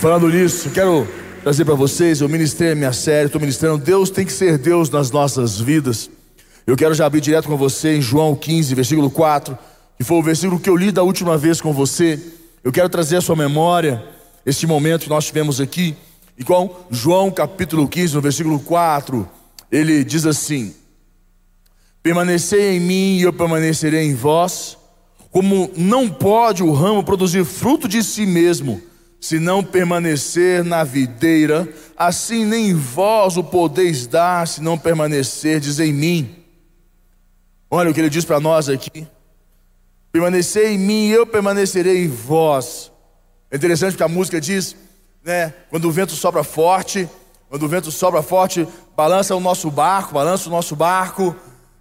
Falando nisso, quero trazer para vocês, eu ministrei a minha série, estou ministrando Deus tem que ser Deus nas nossas vidas. Eu quero já abrir direto com você em João 15, versículo 4, que foi o versículo que eu li da última vez com você. Eu quero trazer à sua memória este momento que nós tivemos aqui. E com João capítulo 15, no versículo 4, ele diz assim: Permanecei em mim e eu permanecerei em vós, como não pode o ramo produzir fruto de si mesmo, se não permanecer na videira, assim nem vós o podeis dar, se não permanecerdes em mim. Olha o que ele diz para nós aqui. Permanecer em mim, eu permanecerei em vós. É interessante porque a música diz, né? Quando o vento sopra forte, quando o vento sopra forte, balança o nosso barco, balança o nosso barco,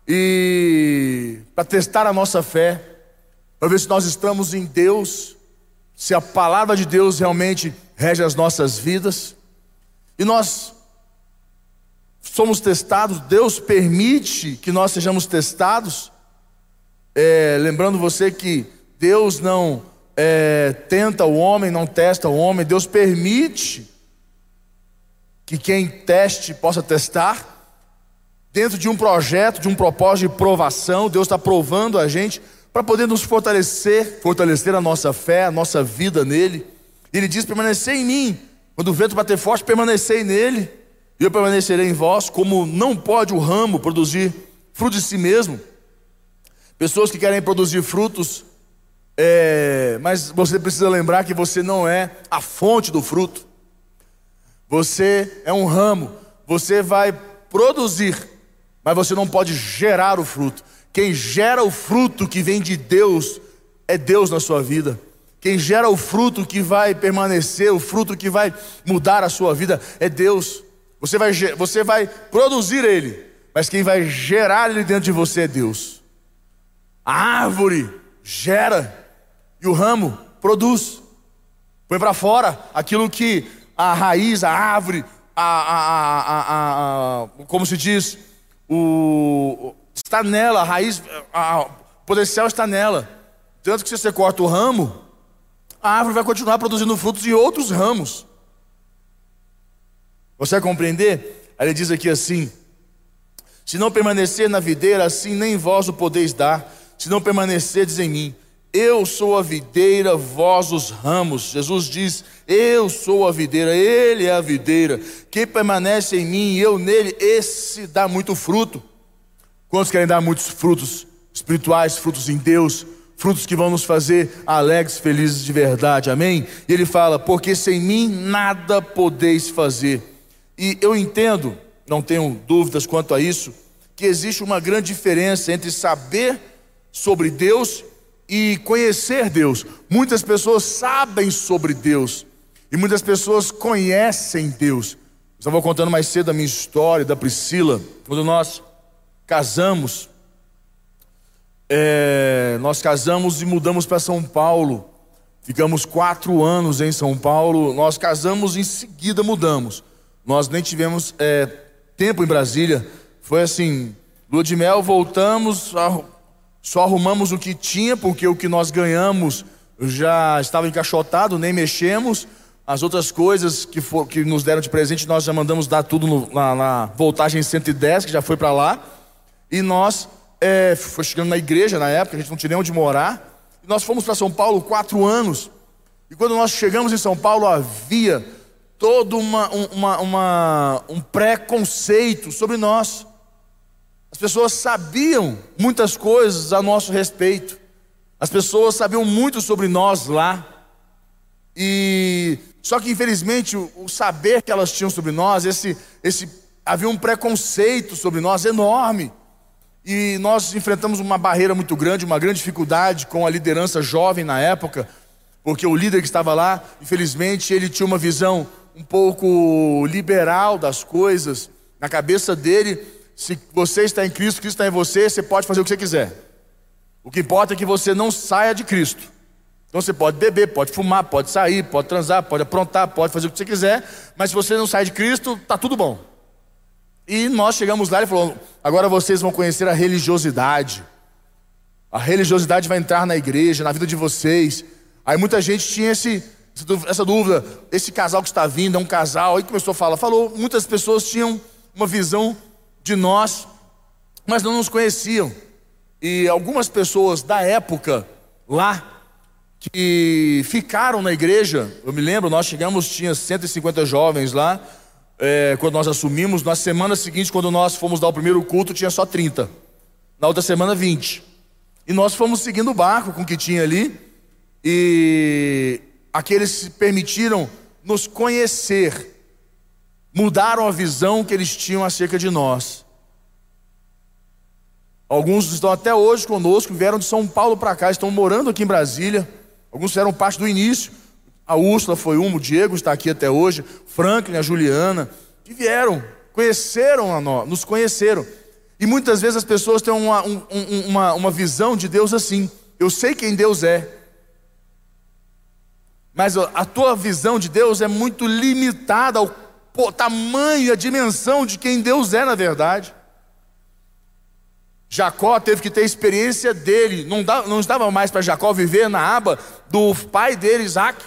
e para testar a nossa fé, para ver se nós estamos em Deus, se a palavra de Deus realmente rege as nossas vidas. E nós somos testados, Deus permite que nós sejamos testados. É, lembrando você que Deus não é, tenta o homem, não testa o homem, Deus permite que quem teste possa testar. Dentro de um projeto, de um propósito de provação, Deus está provando a gente para poder nos fortalecer, fortalecer a nossa fé, a nossa vida nele. Ele diz: permanecer em mim. Quando o vento bater forte, permanecei nele. E eu permanecerei em vós, como não pode o ramo produzir fruto de si mesmo. Pessoas que querem produzir frutos, é, mas você precisa lembrar que você não é a fonte do fruto. Você é um ramo. Você vai produzir, mas você não pode gerar o fruto. Quem gera o fruto que vem de Deus é Deus na sua vida. Quem gera o fruto que vai permanecer, o fruto que vai mudar a sua vida é Deus. Você vai, você vai produzir ele, mas quem vai gerar ele dentro de você é Deus. A árvore gera e o ramo produz. Põe para fora aquilo que a raiz, a árvore, a, a, a, como se diz, o, Está nela, a raiz, a, o potencial está nela. Tanto que se você corta o ramo, a árvore vai continuar produzindo frutos em outros ramos. Você vai compreender? Aí ele diz aqui assim: Se não permanecer na videira, assim nem vós o podeis dar, se não permanecerdes em mim. Eu sou a videira, vós os ramos. Jesus diz: Eu sou a videira, Ele é a videira. Quem permanece em mim e eu nele, esse dá muito fruto. Quantos querem dar muitos frutos espirituais, frutos em Deus, frutos que vão nos fazer alegres, felizes de verdade, amém? E ele fala: Porque sem mim nada podeis fazer. E eu entendo, não tenho dúvidas quanto a isso, que existe uma grande diferença entre saber sobre Deus e conhecer Deus. Muitas pessoas sabem sobre Deus e muitas pessoas conhecem Deus. Eu estava contando mais cedo a minha história da Priscila, quando nós casamos, é, nós casamos e mudamos para São Paulo. Ficamos quatro anos em São Paulo. Nós casamos e em seguida mudamos. Nós nem tivemos é, tempo em Brasília. Foi assim: lua de mel, voltamos, só arrumamos o que tinha, porque o que nós ganhamos já estava encaixotado, nem mexemos. As outras coisas que, for, que nos deram de presente, nós já mandamos dar tudo no, na, na voltagem 110, que já foi para lá. E nós é, foi chegando na igreja na época, a gente não tinha onde morar. E nós fomos para São Paulo quatro anos. E quando nós chegamos em São Paulo, havia todo uma, uma, uma, um preconceito sobre nós. As pessoas sabiam muitas coisas a nosso respeito. As pessoas sabiam muito sobre nós lá. E só que infelizmente o, o saber que elas tinham sobre nós, esse, esse havia um preconceito sobre nós enorme. E nós enfrentamos uma barreira muito grande, uma grande dificuldade com a liderança jovem na época, porque o líder que estava lá, infelizmente, ele tinha uma visão um pouco liberal das coisas. Na cabeça dele, se você está em Cristo, Cristo está em você, você pode fazer o que você quiser. O que importa é que você não saia de Cristo. Então você pode beber, pode fumar, pode sair, pode transar, pode aprontar, pode fazer o que você quiser, mas se você não sai de Cristo, está tudo bom. E nós chegamos lá e ele falou: agora vocês vão conhecer a religiosidade. A religiosidade vai entrar na igreja, na vida de vocês. Aí muita gente tinha esse, essa dúvida, esse casal que está vindo é um casal, aí começou a falar, falou, muitas pessoas tinham uma visão de nós, mas não nos conheciam. E algumas pessoas da época lá que ficaram na igreja, eu me lembro, nós chegamos, tinha 150 jovens lá, é, quando nós assumimos, na semana seguinte, quando nós fomos dar o primeiro culto, tinha só 30. Na outra semana, 20. E nós fomos seguindo o barco com o que tinha ali, e aqueles permitiram nos conhecer, mudaram a visão que eles tinham acerca de nós. Alguns estão até hoje conosco, vieram de São Paulo para cá, estão morando aqui em Brasília. Alguns fizeram parte do início. A Úrsula foi um, o Diego está aqui até hoje, Franklin, a Juliana, que vieram, conheceram a nós, nos conheceram. E muitas vezes as pessoas têm uma, um, uma, uma visão de Deus assim. Eu sei quem Deus é, mas a tua visão de Deus é muito limitada ao tamanho e a dimensão de quem Deus é na verdade. Jacó teve que ter experiência dele, não, dá, não estava mais para Jacó viver na aba do pai dele, Isaac.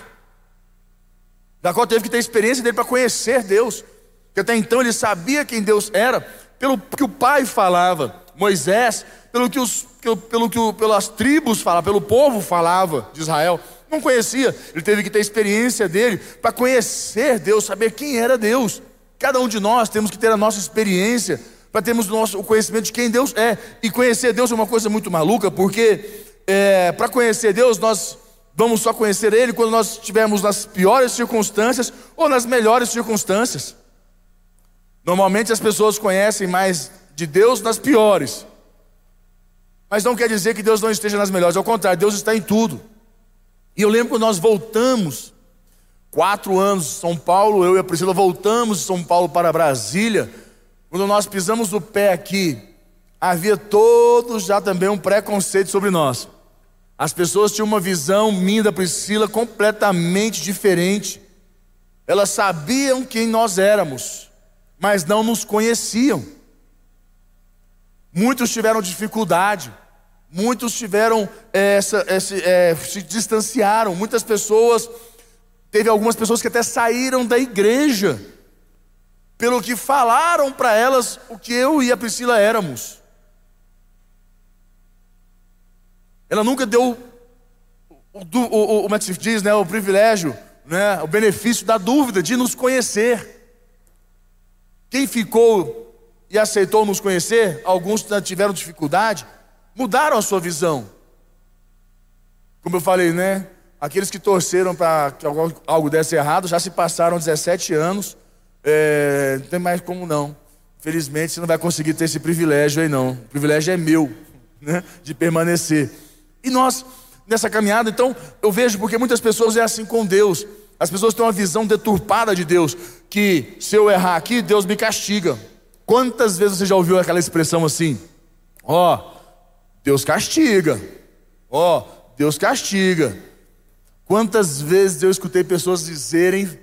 Jacó teve que ter experiência dele para conhecer Deus, porque até então ele sabia quem Deus era, pelo que o pai falava, Moisés, pelo que, os, pelo que pelas tribos falavam, pelo povo falava de Israel, não conhecia, ele teve que ter experiência dele para conhecer Deus, saber quem era Deus. Cada um de nós temos que ter a nossa experiência para termos o, nosso, o conhecimento de quem Deus é. E conhecer Deus é uma coisa muito maluca, porque é, para conhecer Deus, nós vamos só conhecer Ele quando nós estivermos nas piores circunstâncias ou nas melhores circunstâncias. Normalmente as pessoas conhecem mais de Deus nas piores. Mas não quer dizer que Deus não esteja nas melhores, ao contrário, Deus está em tudo. E eu lembro quando nós voltamos, quatro anos de São Paulo, eu e a Priscila voltamos de São Paulo para Brasília. Quando nós pisamos o pé aqui, havia todos já também um preconceito sobre nós. As pessoas tinham uma visão minha da Priscila completamente diferente. Elas sabiam quem nós éramos, mas não nos conheciam. Muitos tiveram dificuldade, muitos tiveram essa, essa é, se distanciaram. Muitas pessoas, teve algumas pessoas que até saíram da igreja pelo que falaram para elas o que eu e a Priscila éramos. Ela nunca deu o, o, o, como é que se diz, né, o privilégio, né, o benefício da dúvida de nos conhecer. Quem ficou e aceitou nos conhecer, alguns tiveram dificuldade, mudaram a sua visão. Como eu falei, né? Aqueles que torceram para que algo desse errado já se passaram 17 anos é, não tem mais como não. Felizmente você não vai conseguir ter esse privilégio aí não. O privilégio é meu, né? De permanecer. E nós, nessa caminhada, então, eu vejo porque muitas pessoas é assim com Deus. As pessoas têm uma visão deturpada de Deus, que se eu errar aqui, Deus me castiga. Quantas vezes você já ouviu aquela expressão assim? Ó, oh, Deus castiga. Ó, oh, Deus castiga. Quantas vezes eu escutei pessoas dizerem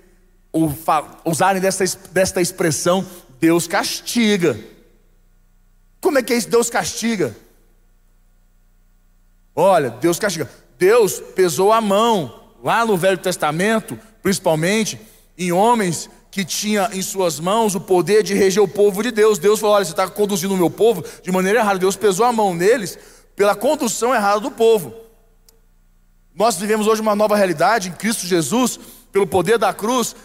usarem desta, desta expressão, Deus castiga. Como é que é isso? Deus castiga. Olha, Deus castiga. Deus pesou a mão lá no Velho Testamento, principalmente em homens que tinha em suas mãos o poder de reger o povo de Deus. Deus falou: olha, você está conduzindo o meu povo de maneira errada. Deus pesou a mão neles pela condução errada do povo. Nós vivemos hoje uma nova realidade em Cristo Jesus, pelo poder da cruz,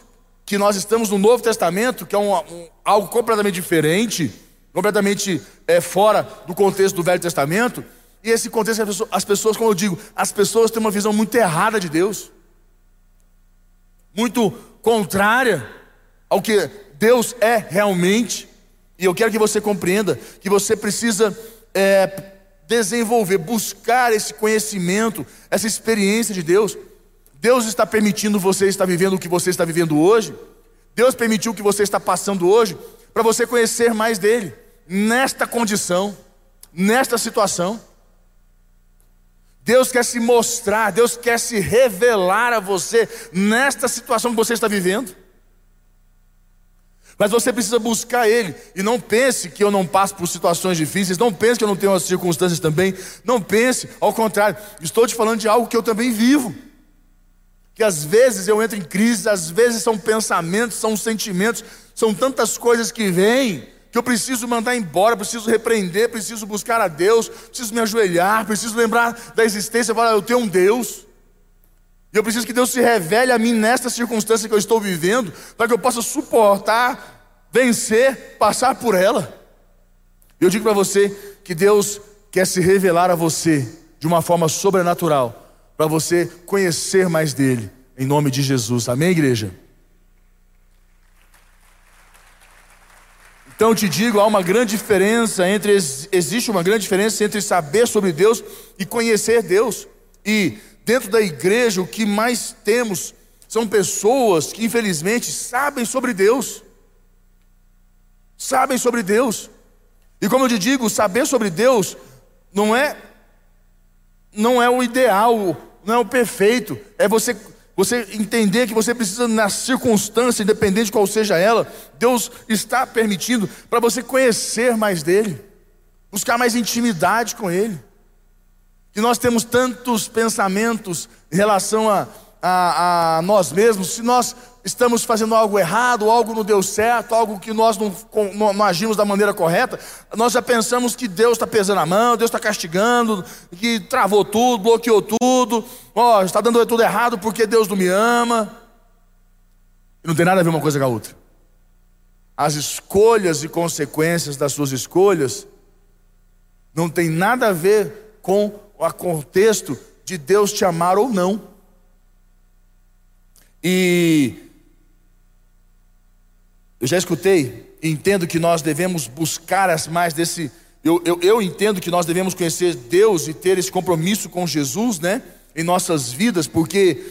que nós estamos no Novo Testamento, que é um, um, algo completamente diferente, completamente é, fora do contexto do Velho Testamento. E esse contexto, as pessoas, as pessoas, como eu digo, as pessoas têm uma visão muito errada de Deus, muito contrária ao que Deus é realmente. E eu quero que você compreenda que você precisa é, desenvolver, buscar esse conhecimento, essa experiência de Deus. Deus está permitindo você estar vivendo o que você está vivendo hoje. Deus permitiu o que você está passando hoje para você conhecer mais dele, nesta condição, nesta situação. Deus quer se mostrar, Deus quer se revelar a você nesta situação que você está vivendo. Mas você precisa buscar Ele. E não pense que eu não passo por situações difíceis. Não pense que eu não tenho as circunstâncias também. Não pense, ao contrário, estou te falando de algo que eu também vivo. que às vezes eu entro em crise, às vezes são pensamentos, são sentimentos, são tantas coisas que vêm que eu preciso mandar embora, preciso repreender, preciso buscar a Deus, preciso me ajoelhar, preciso lembrar da existência, falar, eu tenho um Deus. E eu preciso que Deus se revele a mim nesta circunstância que eu estou vivendo, para que eu possa suportar, vencer, passar por ela. Eu digo para você que Deus quer se revelar a você de uma forma sobrenatural, para você conhecer mais dele, em nome de Jesus. Amém, igreja? Então eu te digo, há uma grande diferença entre existe uma grande diferença entre saber sobre Deus e conhecer Deus. E dentro da igreja o que mais temos são pessoas que infelizmente sabem sobre Deus. Sabem sobre Deus. E como eu te digo, saber sobre Deus não é não é o ideal, não é o perfeito. É você você entender que você precisa, na circunstância, independente de qual seja ela, Deus está permitindo para você conhecer mais dele, buscar mais intimidade com ele. E nós temos tantos pensamentos em relação a, a, a nós mesmos, se nós estamos fazendo algo errado, algo não deu certo, algo que nós não, não, não agimos da maneira correta, nós já pensamos que Deus está pesando a mão, Deus está castigando, que travou tudo, bloqueou tudo, ó, está dando tudo errado porque Deus não me ama. E não tem nada a ver uma coisa com a outra. As escolhas e consequências das suas escolhas não tem nada a ver com o contexto de Deus te amar ou não. E eu já escutei entendo que nós devemos buscar as mais desse. Eu, eu, eu entendo que nós devemos conhecer Deus e ter esse compromisso com Jesus, né? Em nossas vidas, porque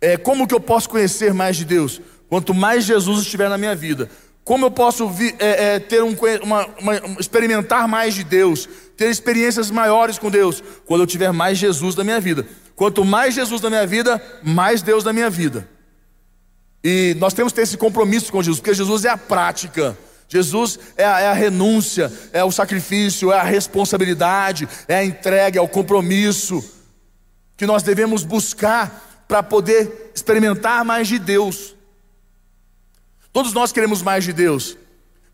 é, como que eu posso conhecer mais de Deus? Quanto mais Jesus estiver na minha vida, como eu posso vi, é, é, ter um, uma, uma, experimentar mais de Deus, ter experiências maiores com Deus, quando eu tiver mais Jesus na minha vida. Quanto mais Jesus na minha vida, mais Deus na minha vida. E nós temos que ter esse compromisso com Jesus, porque Jesus é a prática. Jesus é a, é a, renúncia, é o sacrifício, é a responsabilidade, é a entrega, é o compromisso que nós devemos buscar para poder experimentar mais de Deus. Todos nós queremos mais de Deus,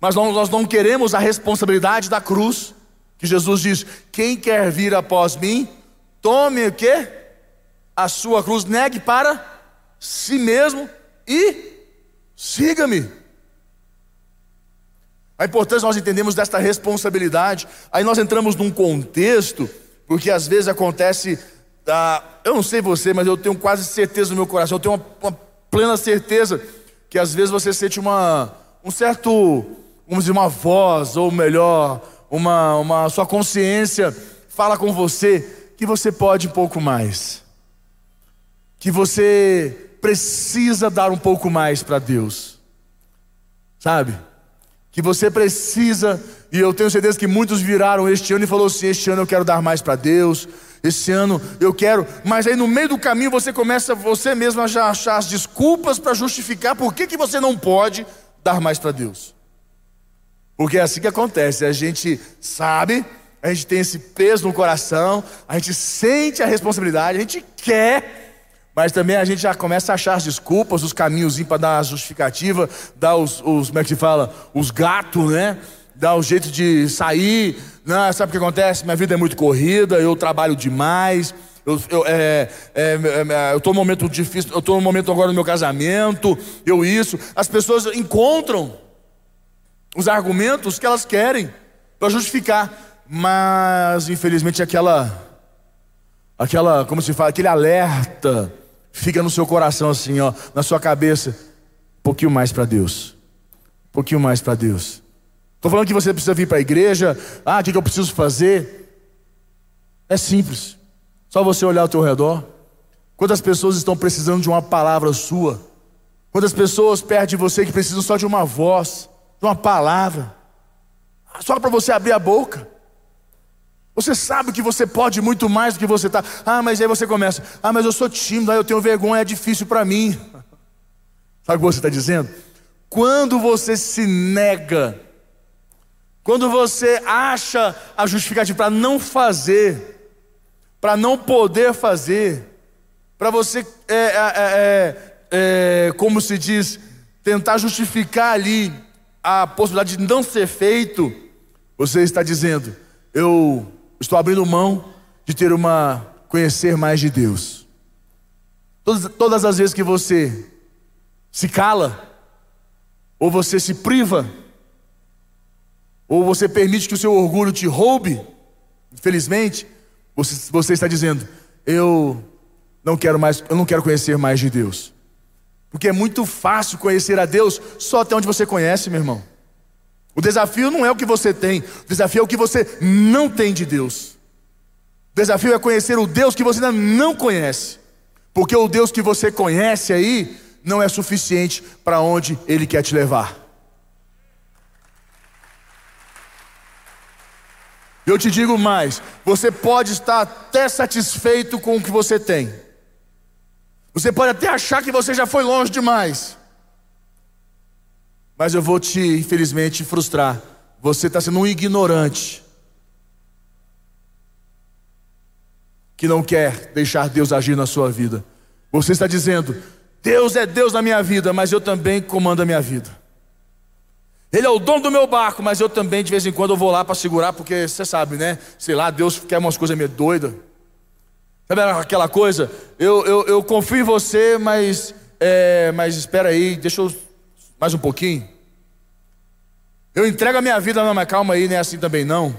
mas nós não queremos a responsabilidade da cruz, que Jesus diz: quem quer vir após mim, tome o quê? A sua cruz, negue para si mesmo e siga-me. A importância nós entendemos desta responsabilidade. Aí nós entramos num contexto, porque às vezes acontece, ah, eu não sei você, mas eu tenho quase certeza no meu coração, eu tenho uma, uma plena certeza que às vezes você sente uma, um certo, vamos dizer, uma voz, ou melhor, uma, uma sua consciência fala com você que você pode um pouco mais, que você precisa dar um pouco mais para Deus, sabe? Que você precisa, e eu tenho certeza que muitos viraram este ano e falou assim: este ano eu quero dar mais para Deus, esse ano eu quero, mas aí no meio do caminho você começa você mesmo a achar as desculpas para justificar por que, que você não pode dar mais para Deus. Porque é assim que acontece, a gente sabe, a gente tem esse peso no coração, a gente sente a responsabilidade, a gente quer, mas também a gente já começa a achar as desculpas, os caminhos para dar a justificativa, dar os, os, como é que se fala, os gatos, né? Dar o jeito de sair, não, sabe o que acontece? Minha vida é muito corrida, eu trabalho demais. Eu, eu, é, é, é, eu num momento difícil, eu estou num momento agora no meu casamento, eu isso. As pessoas encontram os argumentos que elas querem para justificar, mas infelizmente aquela, aquela, como se fala, aquele alerta fica no seu coração assim, ó, na sua cabeça, um pouquinho mais para Deus, um pouquinho mais para Deus. Estou falando que você precisa vir para a igreja. Ah, o que, que eu preciso fazer? É simples. Só você olhar ao teu redor. Quantas pessoas estão precisando de uma palavra sua? Quantas pessoas perto de você que precisam só de uma voz, de uma palavra? Só para você abrir a boca. Você sabe que você pode muito mais do que você está. Ah, mas aí você começa. Ah, mas eu sou tímido, eu tenho vergonha, é difícil para mim. Sabe o que você está dizendo? Quando você se nega quando você acha a justificativa para não fazer, para não poder fazer, para você é, é, é, é, como se diz, tentar justificar ali a possibilidade de não ser feito, você está dizendo: eu estou abrindo mão de ter uma conhecer mais de Deus. Todas, todas as vezes que você se cala, ou você se priva, ou você permite que o seu orgulho te roube, infelizmente, você, você está dizendo: eu não quero mais, eu não quero conhecer mais de Deus. Porque é muito fácil conhecer a Deus só até onde você conhece, meu irmão. O desafio não é o que você tem, o desafio é o que você não tem de Deus. O desafio é conhecer o Deus que você ainda não conhece. Porque o Deus que você conhece aí não é suficiente para onde Ele quer te levar. Eu te digo mais: você pode estar até satisfeito com o que você tem. Você pode até achar que você já foi longe demais. Mas eu vou te, infelizmente, frustrar. Você está sendo um ignorante. Que não quer deixar Deus agir na sua vida. Você está dizendo: Deus é Deus na minha vida, mas eu também comando a minha vida. Ele é o dono do meu barco, mas eu também de vez em quando eu vou lá para segurar, porque você sabe, né? Sei lá, Deus quer umas coisas meio doidas. Sabe aquela coisa? Eu, eu, eu confio em você, mas, é, mas espera aí, deixa eu mais um pouquinho. Eu entrego a minha vida, não, mas calma aí, não é assim também não.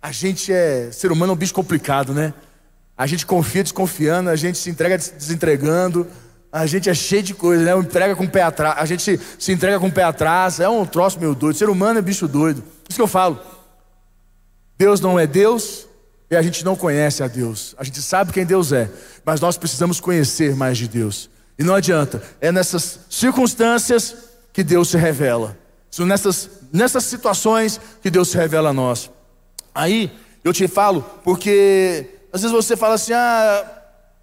A gente é, ser humano é um bicho complicado, né? A gente confia desconfiando, a gente se entrega desentregando, a gente é cheio de coisa, né? Entrega com o pé atrás, a gente se, entrega com o pé atrás, é um troço meio doido. Ser humano é bicho doido. Isso que eu falo. Deus não é Deus, e a gente não conhece a Deus. A gente sabe quem Deus é, mas nós precisamos conhecer mais de Deus. E não adianta, é nessas circunstâncias que Deus se revela. São nessas, nessas situações que Deus se revela a nós. Aí eu te falo, porque às vezes você fala assim, ah,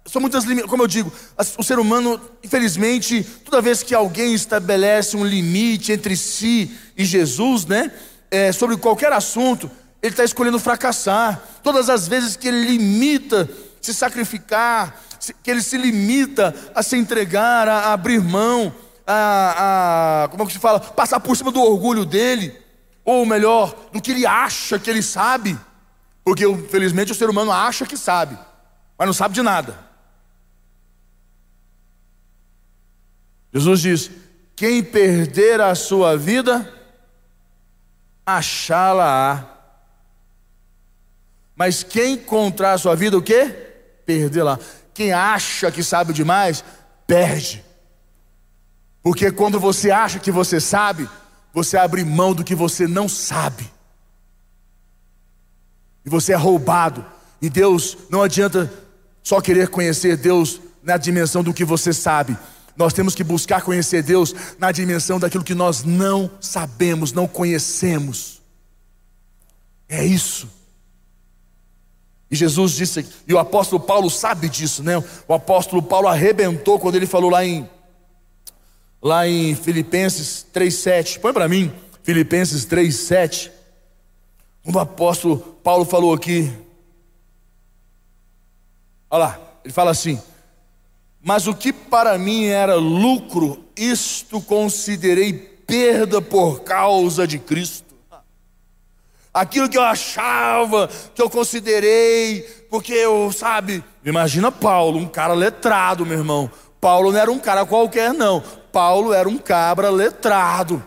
são muitas limitações, como eu digo, o ser humano, infelizmente, toda vez que alguém estabelece um limite entre si e Jesus, né, é, sobre qualquer assunto, ele está escolhendo fracassar. Todas as vezes que ele limita se sacrificar, que ele se limita a se entregar, a, abrir mão, a, a como é que se fala, passar por cima do orgulho dele, ou melhor, do que ele acha que ele sabe, porque infelizmente o ser humano acha que sabe, mas não sabe de nada. Jesus diz: quem perder a sua vida, achá-la-á. Mas quem encontrar a sua vida, o quê? Perder lá. Quem acha que sabe demais, perde. Porque quando você acha que você sabe, você abre mão do que você não sabe. E você é roubado. E Deus, não adianta só querer conhecer Deus na dimensão do que você sabe. Nós temos que buscar conhecer Deus na dimensão daquilo que nós não sabemos, não conhecemos. É isso. E Jesus disse, e o apóstolo Paulo sabe disso, né? O apóstolo Paulo arrebentou quando ele falou lá em lá em Filipenses 3:7. Põe para mim, Filipenses 3:7. Quando o apóstolo Paulo falou aqui, olha lá, ele fala assim: Mas o que para mim era lucro, isto considerei perda por causa de Cristo aquilo que eu achava, que eu considerei, porque eu, sabe, imagina Paulo, um cara letrado, meu irmão. Paulo não era um cara qualquer, não. Paulo era um cabra letrado.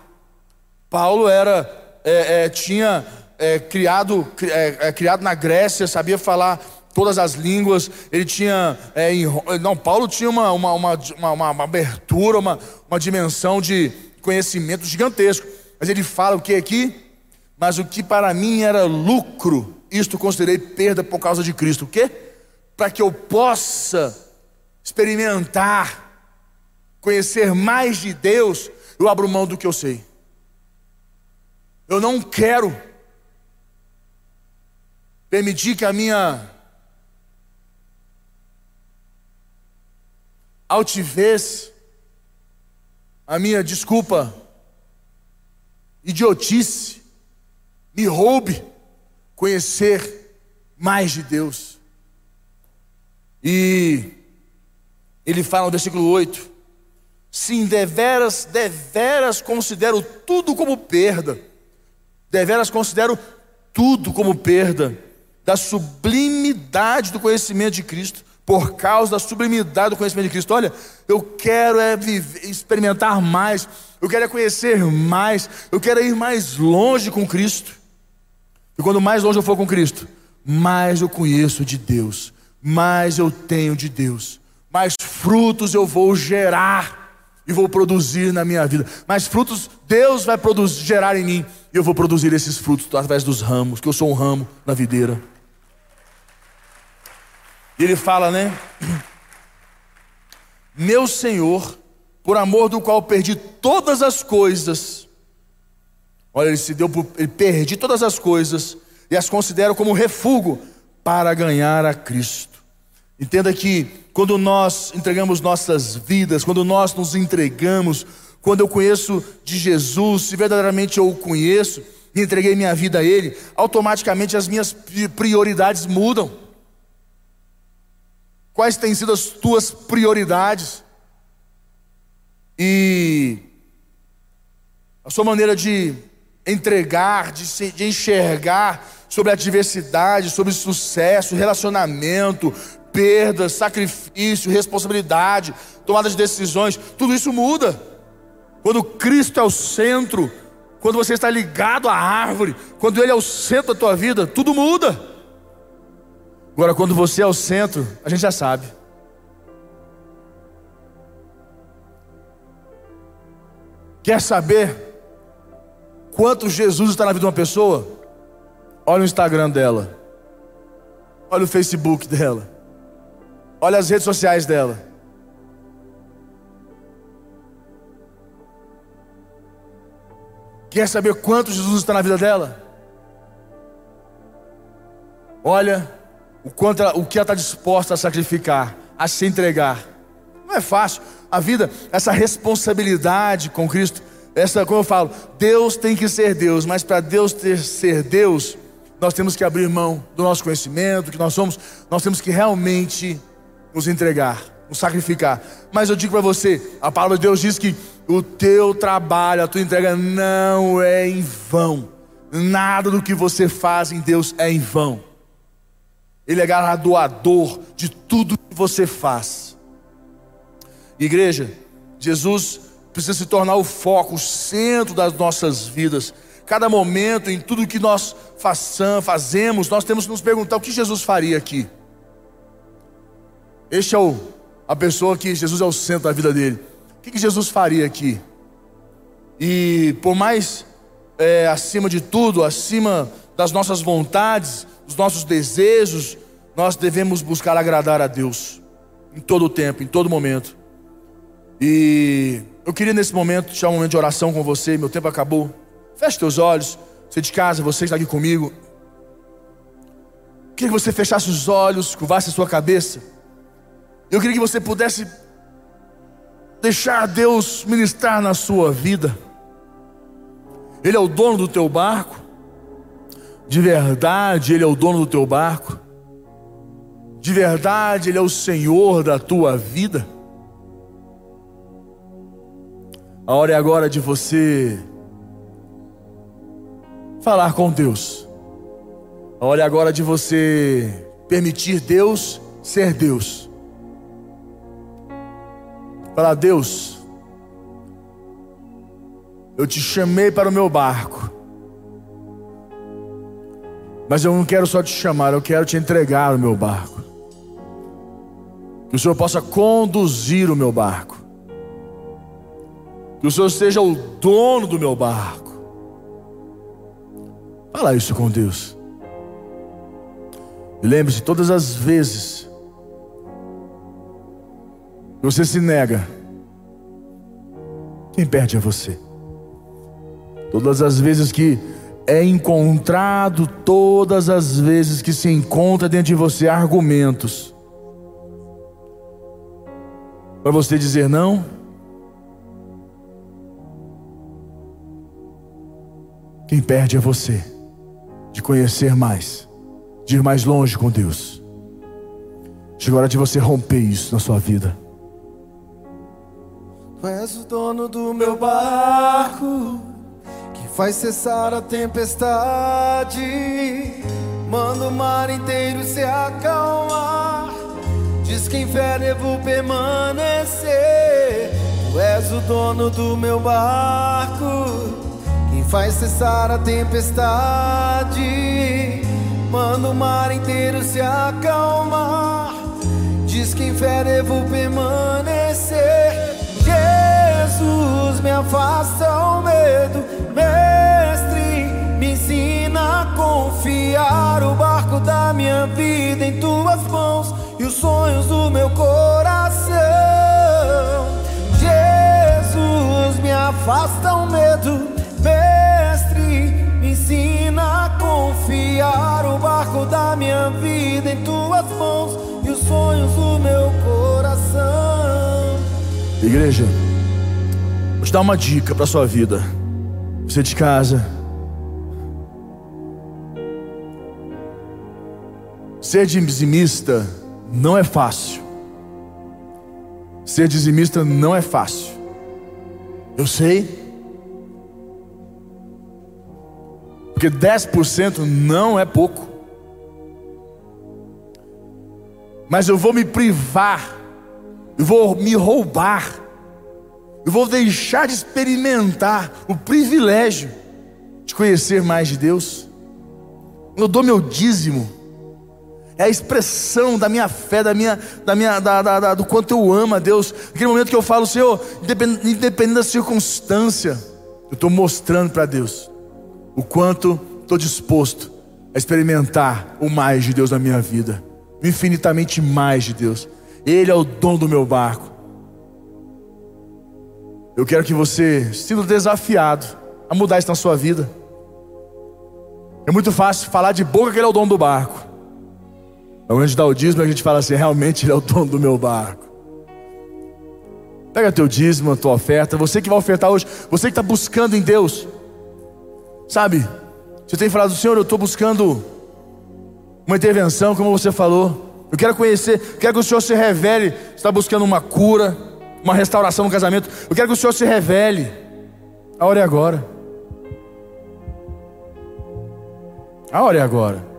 Paulo era, é, é, tinha é, criado, é, é, criado na Grécia, sabia falar todas as línguas. Ele tinha, é, em, não, Paulo tinha uma, uma, uma, uma, uma abertura, uma, uma dimensão de conhecimento gigantesco. Mas ele fala o que aqui? Mas o que para mim era lucro, isto considerei perda por causa de Cristo. O quê? Para que eu possa experimentar, conhecer mais de Deus, eu abro mão do que eu sei. Eu não quero permitir que a minha altivez, a minha desculpa, idiotice, me roube conhecer mais de Deus. E ele fala no versículo 8: Sim, deveras, deveras considero tudo como perda, deveras considero tudo como perda, da sublimidade do conhecimento de Cristo, por causa da sublimidade do conhecimento de Cristo. Olha, eu quero é viver, experimentar mais, eu quero é conhecer mais, eu quero ir mais longe com Cristo. E quando mais longe eu for com Cristo, mais eu conheço de Deus, mais eu tenho de Deus, mais frutos eu vou gerar e vou produzir na minha vida. Mais frutos Deus vai produzir, gerar em mim, e eu vou produzir esses frutos através dos ramos, que eu sou um ramo na videira. E ele fala, né? Meu Senhor, por amor do qual perdi todas as coisas. Olha, ele se deu por, ele perdi todas as coisas e as considero como refúgio para ganhar a Cristo. Entenda que quando nós entregamos nossas vidas, quando nós nos entregamos, quando eu conheço de Jesus, se verdadeiramente eu o conheço, e entreguei minha vida a Ele, automaticamente as minhas prioridades mudam. Quais têm sido as tuas prioridades? E a sua maneira de entregar, de, de enxergar sobre adversidade, sobre sucesso, relacionamento, perdas, sacrifício, responsabilidade, tomada de decisões, tudo isso muda. Quando Cristo é o centro, quando você está ligado à árvore, quando Ele é o centro da tua vida, tudo muda. Agora, quando você é o centro, a gente já sabe. Quer saber quanto Jesus está na vida de uma pessoa? Olha o Instagram dela. Olha o Facebook dela. Olha as redes sociais dela. Quer saber quanto Jesus está na vida dela? Olha o, quanto ela, o que ela está disposta a sacrificar, a se entregar. Não é fácil. A vida, essa responsabilidade com Cristo, essa, como eu falo, Deus tem que ser Deus, mas para Deus ter, ser Deus, nós temos que abrir mão do nosso conhecimento, que nós somos, nós temos que realmente nos entregar, nos sacrificar. Mas eu digo para você, a palavra de Deus diz que o teu trabalho, a tua entrega não é em vão. Nada do que você faz em Deus é em vão. Ele é galardoador de tudo que você faz. Igreja, Jesus precisa se tornar o foco, o centro das nossas vidas. Cada momento, em tudo que nós façam, fazemos, nós temos que nos perguntar o que Jesus faria aqui. Este é o, a pessoa que Jesus é o centro da vida dele. O que, que Jesus faria aqui? E por mais é, acima de tudo, acima das nossas vontades, dos nossos desejos, nós devemos buscar agradar a Deus em todo o tempo, em todo momento. E eu queria nesse momento tirar um momento de oração com você. Meu tempo acabou. Feche teus olhos. Você de casa, você está aqui comigo. Eu queria que você fechasse os olhos, curvasse a sua cabeça. Eu queria que você pudesse deixar Deus ministrar na sua vida. Ele é o dono do teu barco. De verdade, Ele é o dono do teu barco. De verdade, Ele é o Senhor da tua vida. A hora é agora de você falar com Deus. A hora é agora de você permitir Deus ser Deus. Falar, Deus, eu te chamei para o meu barco. Mas eu não quero só te chamar, eu quero te entregar o meu barco. Que o Senhor possa conduzir o meu barco. Que o Senhor seja o dono do meu barco. Fala isso com Deus. E lembre-se, todas as vezes você se nega, quem perde é você. Todas as vezes que é encontrado, todas as vezes que se encontra dentro de você argumentos para você dizer não, quem perde é você de conhecer mais, de ir mais longe com Deus Chegou a hora de você romper isso na sua vida. Tu és o dono do meu barco, que faz cessar a tempestade, manda o mar inteiro se acalmar, diz que em devo permanecer. Tu és o dono do meu barco, faz cessar a tempestade, manda o mar inteiro se acalmar, diz que em fé devo permanecer. Jesus me afasta o medo, mestre, me ensina a confiar o barco da minha vida em tuas mãos e os sonhos do meu coração. Jesus me afasta o medo, confiar o barco da minha vida em tuas mãos e os sonhos do meu coração. Igreja, vou te dar uma dica para sua vida. Você de casa. Ser dizimista não é fácil. Ser dizimista não é fácil. Eu sei. Porque 10% não é pouco. Mas eu vou me privar, eu vou me roubar, eu vou deixar de experimentar o privilégio de conhecer mais de Deus. Eu dou meu dízimo, é a expressão da minha fé, da minha, da minha, da, da, da, do quanto eu amo a Deus. Aquele momento que eu falo, Senhor, independente, independente da circunstância, eu estou mostrando para Deus o quanto estou disposto a experimentar o mais de Deus na minha vida, infinitamente mais de Deus. Ele é o dono do meu barco. Eu quero que você sinta desafiado a mudar isso na sua vida. É muito fácil falar de boca que ele é o dono do barco. Mas quando a gente dá o dízimo, a gente fala assim: realmente ele é o dono do meu barco. Pega teu dízimo, a tua oferta. Você que vai ofertar hoje, você que está buscando em Deus. Sabe, você tem falado, Senhor, eu estou buscando uma intervenção, como você falou. Eu quero conhecer, quero que o Senhor se revele. Você está buscando uma cura, uma restauração no casamento. Eu quero que o Senhor se revele. A hora é agora. A hora é agora.